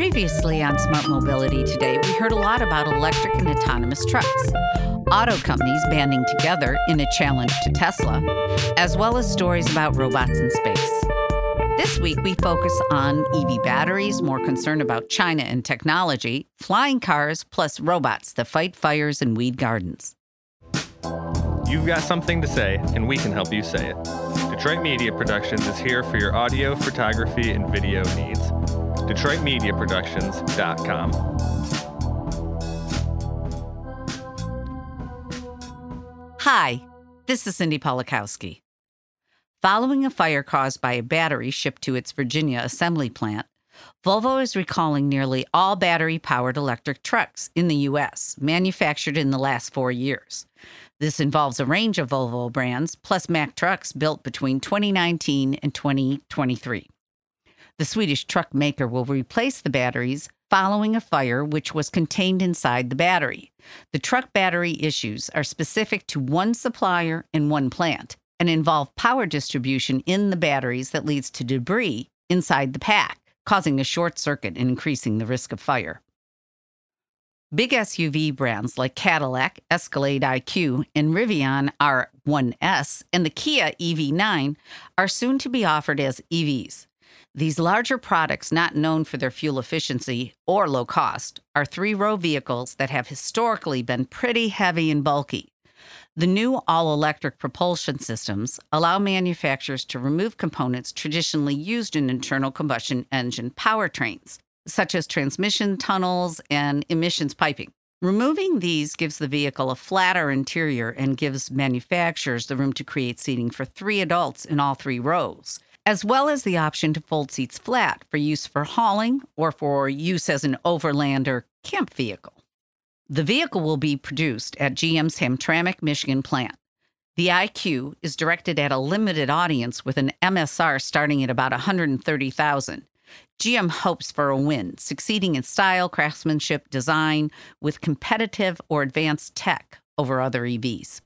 Previously on Smart Mobility today, we heard a lot about electric and autonomous trucks, auto companies banding together in a challenge to Tesla, as well as stories about robots in space. This week, we focus on EV batteries, more concern about China and technology, flying cars, plus robots that fight fires and weed gardens. You've got something to say, and we can help you say it. Detroit Media Productions is here for your audio, photography, and video needs. DetroitMediaProductions.com. Hi, this is Cindy Polakowski. Following a fire caused by a battery shipped to its Virginia assembly plant, Volvo is recalling nearly all battery powered electric trucks in the U.S., manufactured in the last four years. This involves a range of Volvo brands, plus Mack trucks built between 2019 and 2023. The Swedish truck maker will replace the batteries following a fire which was contained inside the battery. The truck battery issues are specific to one supplier and one plant and involve power distribution in the batteries that leads to debris inside the pack, causing a short circuit and increasing the risk of fire. Big SUV brands like Cadillac, Escalade IQ, and Rivian R1S and the Kia EV9 are soon to be offered as EVs. These larger products, not known for their fuel efficiency or low cost, are three row vehicles that have historically been pretty heavy and bulky. The new all electric propulsion systems allow manufacturers to remove components traditionally used in internal combustion engine powertrains, such as transmission tunnels and emissions piping. Removing these gives the vehicle a flatter interior and gives manufacturers the room to create seating for three adults in all three rows as well as the option to fold seats flat for use for hauling or for use as an overland or camp vehicle. The vehicle will be produced at GM's Hamtramck, Michigan plant. The IQ is directed at a limited audience with an MSR starting at about 130,000. GM hopes for a win, succeeding in style, craftsmanship, design with competitive or advanced tech over other EVs.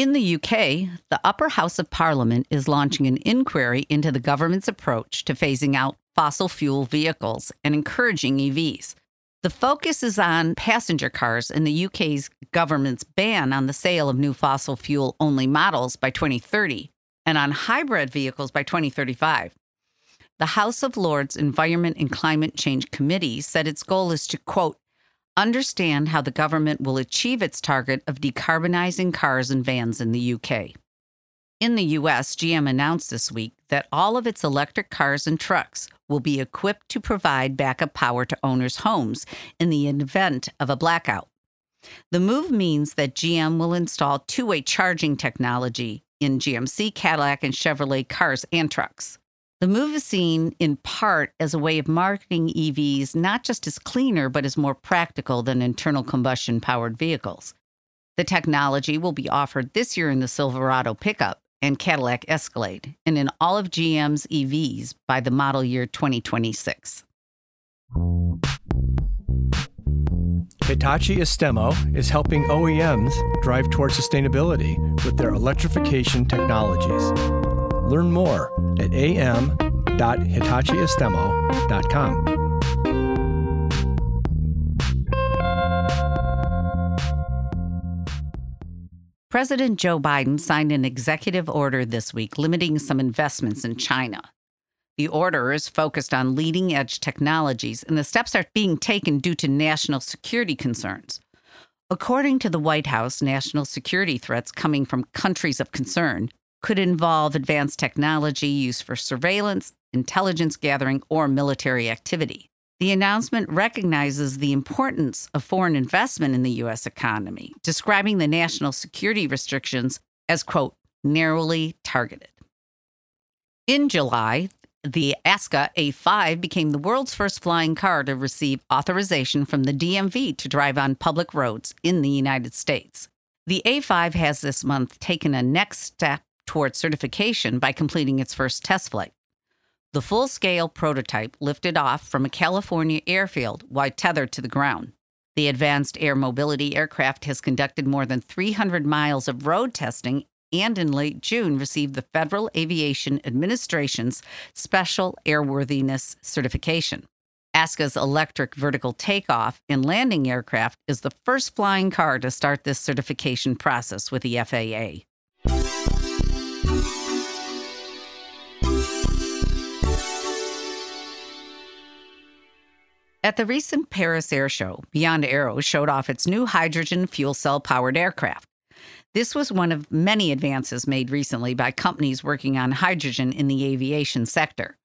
In the UK, the upper house of parliament is launching an inquiry into the government's approach to phasing out fossil fuel vehicles and encouraging EVs. The focus is on passenger cars and the UK's government's ban on the sale of new fossil fuel only models by 2030 and on hybrid vehicles by 2035. The House of Lords Environment and Climate Change Committee said its goal is to, quote, understand how the government will achieve its target of decarbonizing cars and vans in the UK. In the US, GM announced this week that all of its electric cars and trucks will be equipped to provide backup power to owners' homes in the event of a blackout. The move means that GM will install two way charging technology in GMC, Cadillac, and Chevrolet cars and trucks. The move is seen in part as a way of marketing EVs not just as cleaner, but as more practical than internal combustion powered vehicles. The technology will be offered this year in the Silverado pickup and Cadillac Escalade, and in all of GM's EVs by the model year 2026. Hitachi Astemo is helping OEMs drive toward sustainability with their electrification technologies. Learn more at am.hitachiastemo.com. President Joe Biden signed an executive order this week limiting some investments in China. The order is focused on leading edge technologies, and the steps are being taken due to national security concerns. According to the White House, national security threats coming from countries of concern could involve advanced technology used for surveillance, intelligence gathering, or military activity. The announcement recognizes the importance of foreign investment in the U.S. economy, describing the national security restrictions as, quote, narrowly targeted. In July, the Aska A5 became the world's first flying car to receive authorization from the DMV to drive on public roads in the United States. The A5 has this month taken a next step towards certification by completing its first test flight. The full scale prototype lifted off from a California airfield while tethered to the ground. The Advanced Air Mobility aircraft has conducted more than 300 miles of road testing and in late June received the Federal Aviation Administration's Special Airworthiness Certification. Aska's electric vertical takeoff and landing aircraft is the first flying car to start this certification process with the FAA. At the recent Paris Air Show, Beyond Aero showed off its new hydrogen fuel cell powered aircraft. This was one of many advances made recently by companies working on hydrogen in the aviation sector.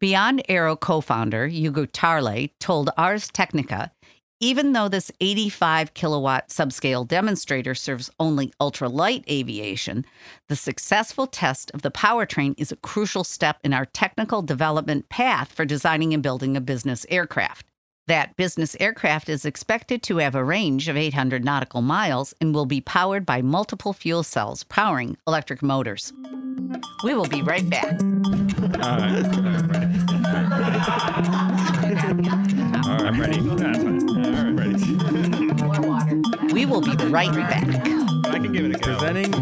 Beyond Aero co founder Hugo Tarle told Ars Technica even though this 85 kilowatt subscale demonstrator serves only ultralight aviation, the successful test of the powertrain is a crucial step in our technical development path for designing and building a business aircraft. That business aircraft is expected to have a range of 800 nautical miles and will be powered by multiple fuel cells powering electric motors. We will be right back. All right. All right, I'm ready. All right, I'm ready. We will be right back. I can give it a go. Presenting.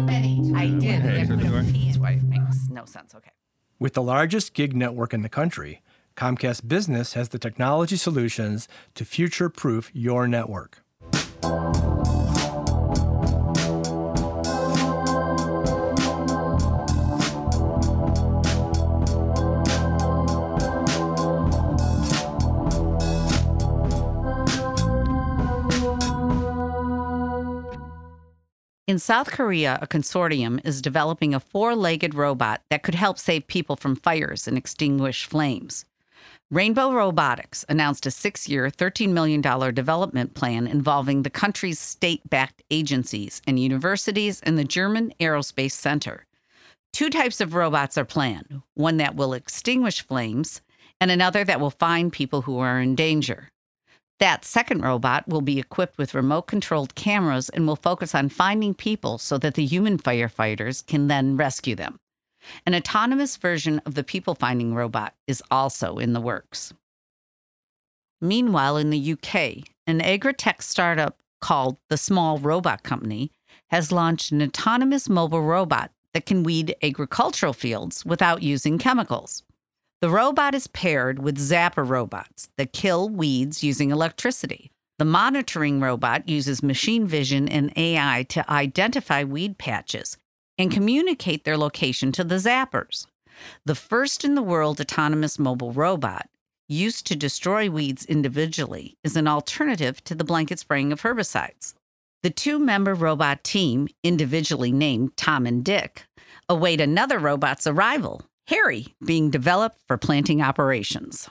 I did. Okay, Yeah, so but do I- That's why it makes no sense. Okay. With the largest gig network in the country, Comcast Business has the technology solutions to future proof your network. In South Korea, a consortium is developing a four legged robot that could help save people from fires and extinguish flames. Rainbow Robotics announced a six year, $13 million development plan involving the country's state backed agencies and universities and the German Aerospace Center. Two types of robots are planned one that will extinguish flames, and another that will find people who are in danger. That second robot will be equipped with remote controlled cameras and will focus on finding people so that the human firefighters can then rescue them. An autonomous version of the people finding robot is also in the works. Meanwhile, in the UK, an agri-tech startup called the Small Robot Company has launched an autonomous mobile robot that can weed agricultural fields without using chemicals. The robot is paired with zapper robots that kill weeds using electricity. The monitoring robot uses machine vision and AI to identify weed patches and communicate their location to the zappers. The first in the world autonomous mobile robot, used to destroy weeds individually, is an alternative to the blanket spraying of herbicides. The two member robot team, individually named Tom and Dick, await another robot's arrival, Harry, being developed for planting operations.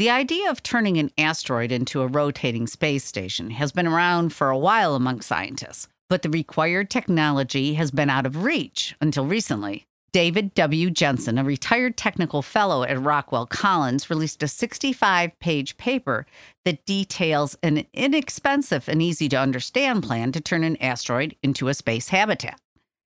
The idea of turning an asteroid into a rotating space station has been around for a while among scientists, but the required technology has been out of reach until recently. David W. Jensen, a retired technical fellow at Rockwell Collins, released a 65 page paper that details an inexpensive and easy to understand plan to turn an asteroid into a space habitat.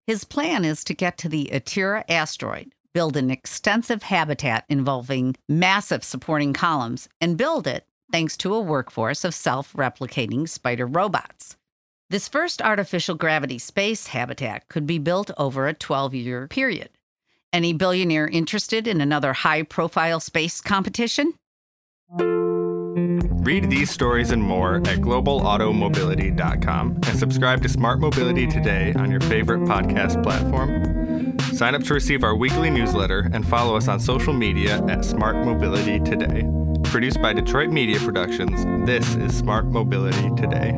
His plan is to get to the Atira asteroid, build an extensive habitat involving massive supporting columns, and build it thanks to a workforce of self replicating spider robots. This first artificial gravity space habitat could be built over a 12 year period. Any billionaire interested in another high profile space competition? Read these stories and more at globalautomobility.com and subscribe to Smart Mobility today on your favorite podcast platform. Sign up to receive our weekly newsletter and follow us on social media at Smart Mobility Today. Produced by Detroit Media Productions, this is Smart Mobility Today.